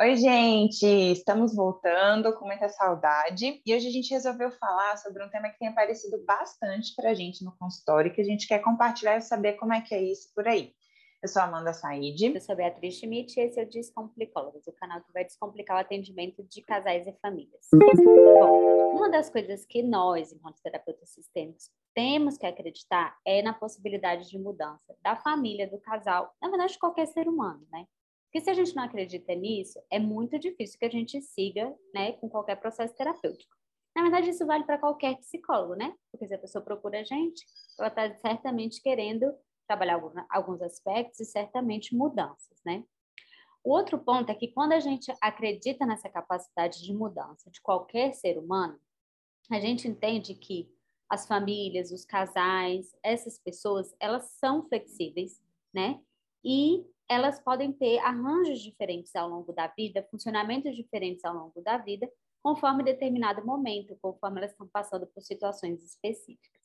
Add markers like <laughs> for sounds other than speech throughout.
Oi, gente! Estamos voltando com muita saudade e hoje a gente resolveu falar sobre um tema que tem aparecido bastante para a gente no consultório que a gente quer compartilhar e saber como é que é isso por aí. Eu sou Amanda Said. Eu sou Beatriz Schmidt e esse é o Descomplicólogos, o canal que vai descomplicar o atendimento de casais e famílias. Bom, uma das coisas que nós, enquanto terapeutas sistêmicos, temos que acreditar é na possibilidade de mudança da família, do casal, na verdade, de qualquer ser humano, né? Porque se a gente não acredita nisso, é muito difícil que a gente siga, né, com qualquer processo terapêutico. Na verdade, isso vale para qualquer psicólogo, né? Porque se a pessoa procura a gente, ela está certamente querendo trabalhar alguns aspectos e certamente mudanças, né? O outro ponto é que quando a gente acredita nessa capacidade de mudança de qualquer ser humano, a gente entende que as famílias, os casais, essas pessoas, elas são flexíveis, né? E elas podem ter arranjos diferentes ao longo da vida, funcionamentos diferentes ao longo da vida, conforme determinado momento, conforme elas estão passando por situações específicas.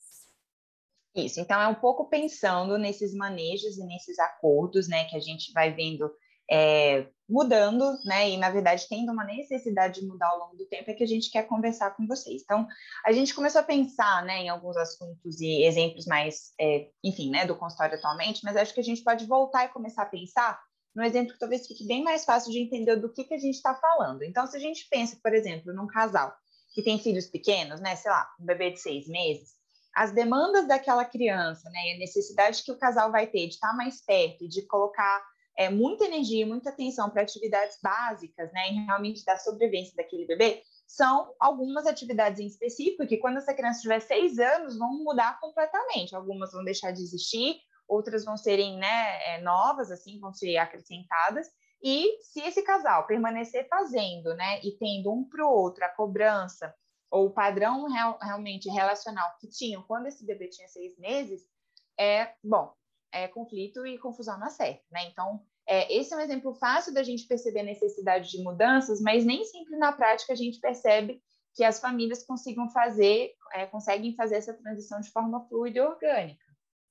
Isso, então é um pouco pensando nesses manejos e nesses acordos, né, que a gente vai vendo é, mudando, né, e na verdade tendo uma necessidade de mudar ao longo do tempo, é que a gente quer conversar com vocês. Então, a gente começou a pensar, né, em alguns assuntos e exemplos mais, é, enfim, né, do consultório atualmente, mas acho que a gente pode voltar e começar a pensar no exemplo que talvez fique bem mais fácil de entender do que, que a gente está falando. Então, se a gente pensa, por exemplo, num casal que tem filhos pequenos, né, sei lá, um bebê de seis meses, as demandas daquela criança, né, a necessidade que o casal vai ter de estar mais perto, de colocar é, muita energia, muita atenção para atividades básicas, né, e realmente da sobrevivência daquele bebê, são algumas atividades em específico que, quando essa criança tiver seis anos, vão mudar completamente. Algumas vão deixar de existir, outras vão serem né, é, novas, assim, vão ser acrescentadas. E se esse casal permanecer fazendo, né, e tendo um para o outro a cobrança ou o padrão real, realmente relacional que tinham quando esse bebê tinha seis meses, é, bom, é conflito e confusão na certa, né? Então, é, esse é um exemplo fácil da gente perceber a necessidade de mudanças, mas nem sempre na prática a gente percebe que as famílias consigam fazer, é, conseguem fazer essa transição de forma fluida e orgânica.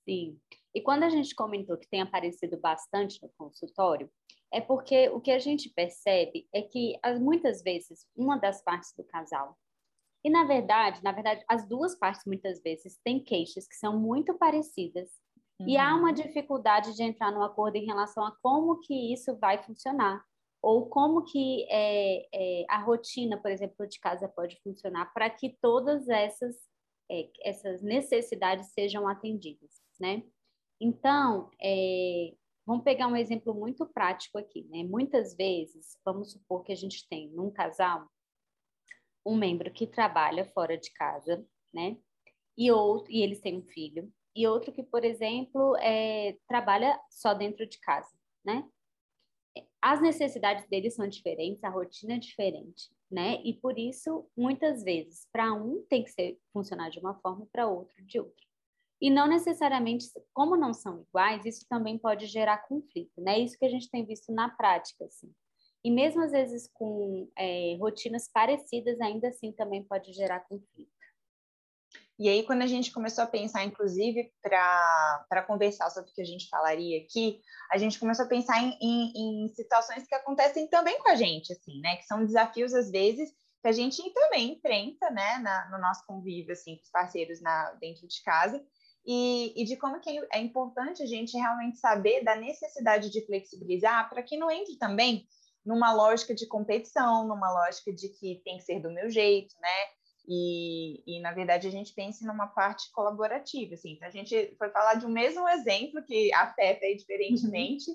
Sim. E quando a gente comentou que tem aparecido bastante no consultório, é porque o que a gente percebe é que muitas vezes uma das partes do casal e na verdade, na verdade, as duas partes muitas vezes têm queixas que são muito parecidas uhum. e há uma uhum. dificuldade de entrar no acordo em relação a como que isso vai funcionar ou como que é, é, a rotina, por exemplo, de casa pode funcionar para que todas essas é, essas necessidades sejam atendidas, né? Então, é, vamos pegar um exemplo muito prático aqui, né? Muitas vezes, vamos supor que a gente tem num casal um membro que trabalha fora de casa, né? E, outro, e eles têm um filho. E outro que, por exemplo, é, trabalha só dentro de casa, né? As necessidades deles são diferentes, a rotina é diferente, né? E por isso, muitas vezes, para um tem que ser funcionar de uma forma, para outro de outra. E não necessariamente, como não são iguais, isso também pode gerar conflito, né? Isso que a gente tem visto na prática, assim. E mesmo às vezes com é, rotinas parecidas, ainda assim também pode gerar conflito. E aí, quando a gente começou a pensar, inclusive, para conversar sobre o que a gente falaria aqui, a gente começou a pensar em, em, em, situações que acontecem também com a gente, assim, né? Que são desafios, às vezes, que a gente também enfrenta, né? Na, no nosso convívio, assim, com os parceiros na, dentro de casa. E, e de como que é importante a gente realmente saber da necessidade de flexibilizar para que não entre também numa lógica de competição, numa lógica de que tem que ser do meu jeito, né? E, e na verdade a gente pensa numa parte colaborativa, assim. Então a gente foi falar de um mesmo exemplo que afeta diferentemente,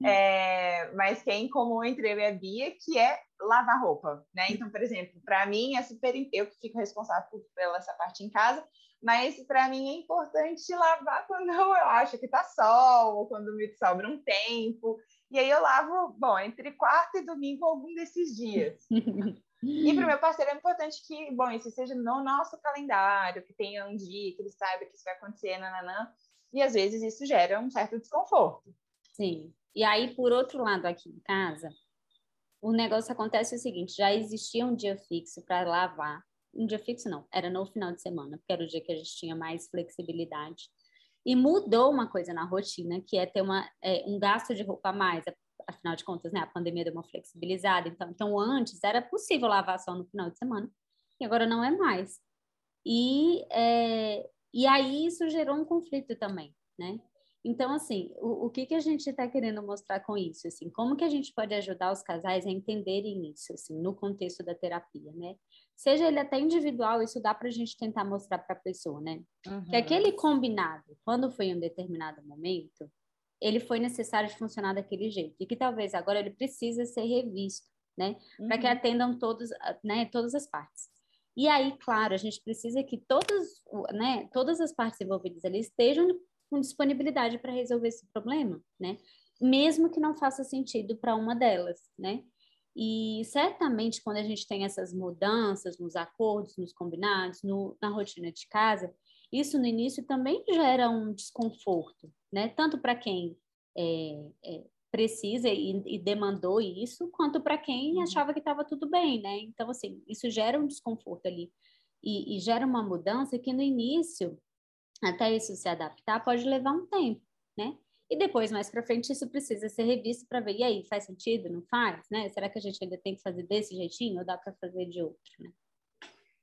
uhum. é, mas que é em comum entre eu e a Bia, que é lavar roupa, né? Então, por exemplo, para mim é super eu que fico responsável pela essa parte em casa, mas para mim é importante lavar <laughs> quando eu acho que tá sol, ou quando me sobra um tempo. E aí eu lavo, bom, entre quarta e domingo algum desses dias. <laughs> e para o <gasps> meu parceiro é importante que, bom, isso seja no nosso calendário, que tenha um dia, que ele saiba que isso vai acontecer, nananã. E às vezes isso gera um certo desconforto. Sim. E aí, por outro lado, aqui em casa, o negócio acontece o seguinte: já existia um dia fixo para lavar. Um dia fixo não, era no final de semana, porque era o dia que a gente tinha mais flexibilidade. E mudou uma coisa na rotina, que é ter uma, é, um gasto de roupa a mais. Afinal de contas, né, a pandemia deu uma flexibilizada, então, então antes era possível lavar só no final de semana, e agora não é mais. E, é, e aí isso gerou um conflito também, né? Então, assim, o, o que, que a gente está querendo mostrar com isso? Assim, como que a gente pode ajudar os casais a entenderem isso, assim, no contexto da terapia, né? Seja ele até individual, isso dá para a gente tentar mostrar para a pessoa, né? Uhum. Que aquele combinado, quando foi em um determinado momento, ele foi necessário de funcionar daquele jeito. E que talvez agora ele precisa ser revisto, né? Uhum. Para que atendam todos, né, todas as partes. E aí, claro, a gente precisa que todas, né, todas as partes envolvidas ali estejam com disponibilidade para resolver esse problema, né? Mesmo que não faça sentido para uma delas, né? E certamente quando a gente tem essas mudanças nos acordos, nos combinados, no, na rotina de casa, isso no início também gera um desconforto, né? Tanto para quem é, é, precisa e, e, demandou isso, quanto para quem uhum. achava que estava tudo bem, né? Então, assim, isso gera um desconforto ali e, e gera uma mudança que no início até isso se adaptar, pode levar um tempo, né? E depois, mais para frente, isso precisa ser revisto para ver, e aí, faz sentido? Não faz? Né? Será que a gente ainda tem que fazer desse jeitinho ou dá para fazer de outro, né?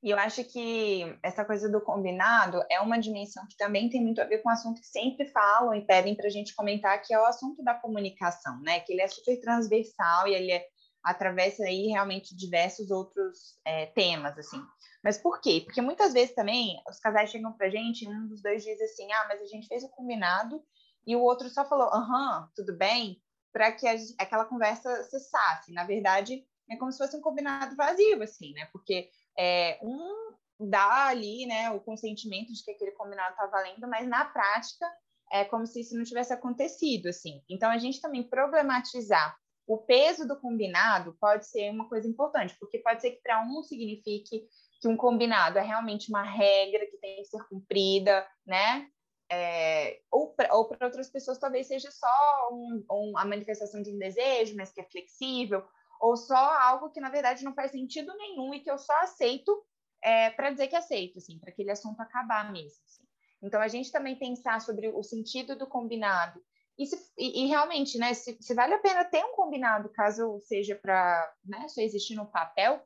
E eu acho que essa coisa do combinado é uma dimensão que também tem muito a ver com o assunto que sempre falam e pedem para a gente comentar, que é o assunto da comunicação, né? Que ele é super transversal e ele é, atravessa aí realmente diversos outros é, temas, assim. Mas por quê? Porque muitas vezes também os casais chegam pra gente e um dos dois diz assim: ah, mas a gente fez o combinado e o outro só falou, aham, tudo bem, para que a, aquela conversa cessasse. Na verdade, é como se fosse um combinado vazio, assim, né? Porque é, um dá ali, né, o consentimento de que aquele combinado está valendo, mas na prática é como se isso não tivesse acontecido, assim. Então, a gente também problematizar o peso do combinado pode ser uma coisa importante, porque pode ser que para um signifique que um combinado é realmente uma regra que tem que ser cumprida, né? É, ou para outras pessoas talvez seja só um, um, a manifestação de um desejo, mas que é flexível, ou só algo que na verdade não faz sentido nenhum e que eu só aceito é, para dizer que aceito, assim, para aquele assunto acabar mesmo. Assim. Então a gente também pensar sobre o sentido do combinado e, se, e, e realmente, né, se, se, vale a pena ter um combinado, caso seja para né, só existir no papel,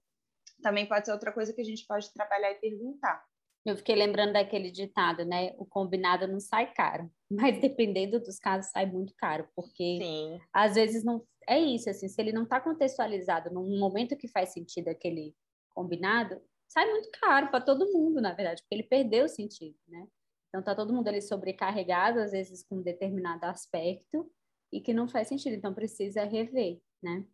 também pode ser outra coisa que a gente pode trabalhar e perguntar. Eu fiquei lembrando daquele ditado, né? O combinado não sai caro, <laughs> mas dependendo dos casos sai muito caro, porque Sim. às vezes não é isso, assim, se ele não está contextualizado num momento que faz sentido aquele combinado, sai muito caro para todo mundo, na verdade, porque ele perdeu o sentido, né? Então tá todo mundo ali sobrecarregado, às vezes com um determinado aspecto e que não faz sentido, então precisa rever, né?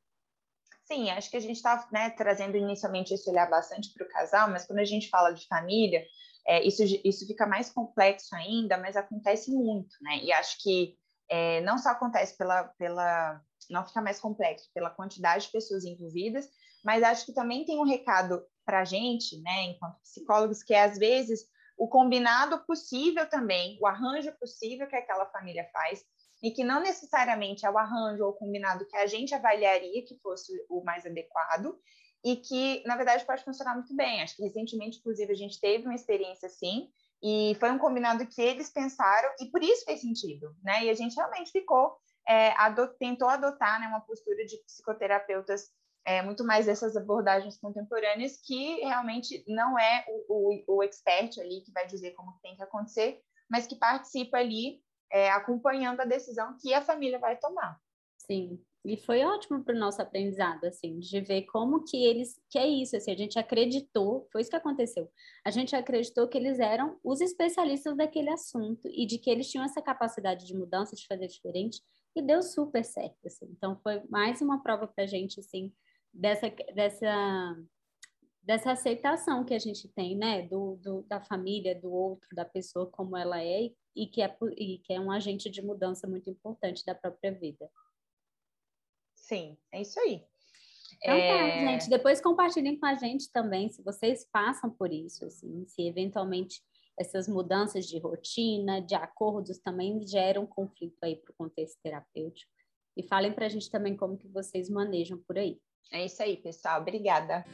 Sim, acho que a gente está né, trazendo inicialmente esse olhar bastante para o casal, mas quando a gente fala de família, é, isso, isso fica mais complexo ainda, mas acontece muito, né? E acho que é, não só acontece pela, pela. Não fica mais complexo pela quantidade de pessoas envolvidas, mas acho que também tem um recado para a gente, né, enquanto psicólogos, que é às vezes o combinado possível também, o arranjo possível que aquela família faz, e que não necessariamente é o arranjo ou o combinado que a gente avaliaria que fosse o mais adequado, e que, na verdade, pode funcionar muito bem. Acho que recentemente, inclusive, a gente teve uma experiência assim, e foi um combinado que eles pensaram, e por isso fez sentido, né? E a gente realmente ficou, é, adot tentou adotar né, uma postura de psicoterapeutas é, muito mais dessas abordagens contemporâneas, que realmente não é o, o, o expert ali que vai dizer como tem que acontecer, mas que participa ali é, acompanhando a decisão que a família vai tomar. Sim, e foi ótimo para o nosso aprendizado, assim, de ver como que eles, que é isso, assim, a gente acreditou, foi isso que aconteceu, a gente acreditou que eles eram os especialistas daquele assunto e de que eles tinham essa capacidade de mudança, de fazer diferente, e deu super certo, assim, então foi mais uma prova para a gente, assim, dessa, dessa, dessa aceitação que a gente tem, né, do, do, da família, do outro, da pessoa como ela é e que é, e que é um agente de mudança muito importante da própria vida. Sim, é isso aí. Então, tá, é... tá, gente, depois compartilhem com a gente também se vocês passam por isso, assim, se eventualmente essas mudanças de rotina, de acordos também geram conflito aí para o contexto terapêutico. E falem para a gente também como que vocês manejam por aí. É isso aí, pessoal. Obrigada.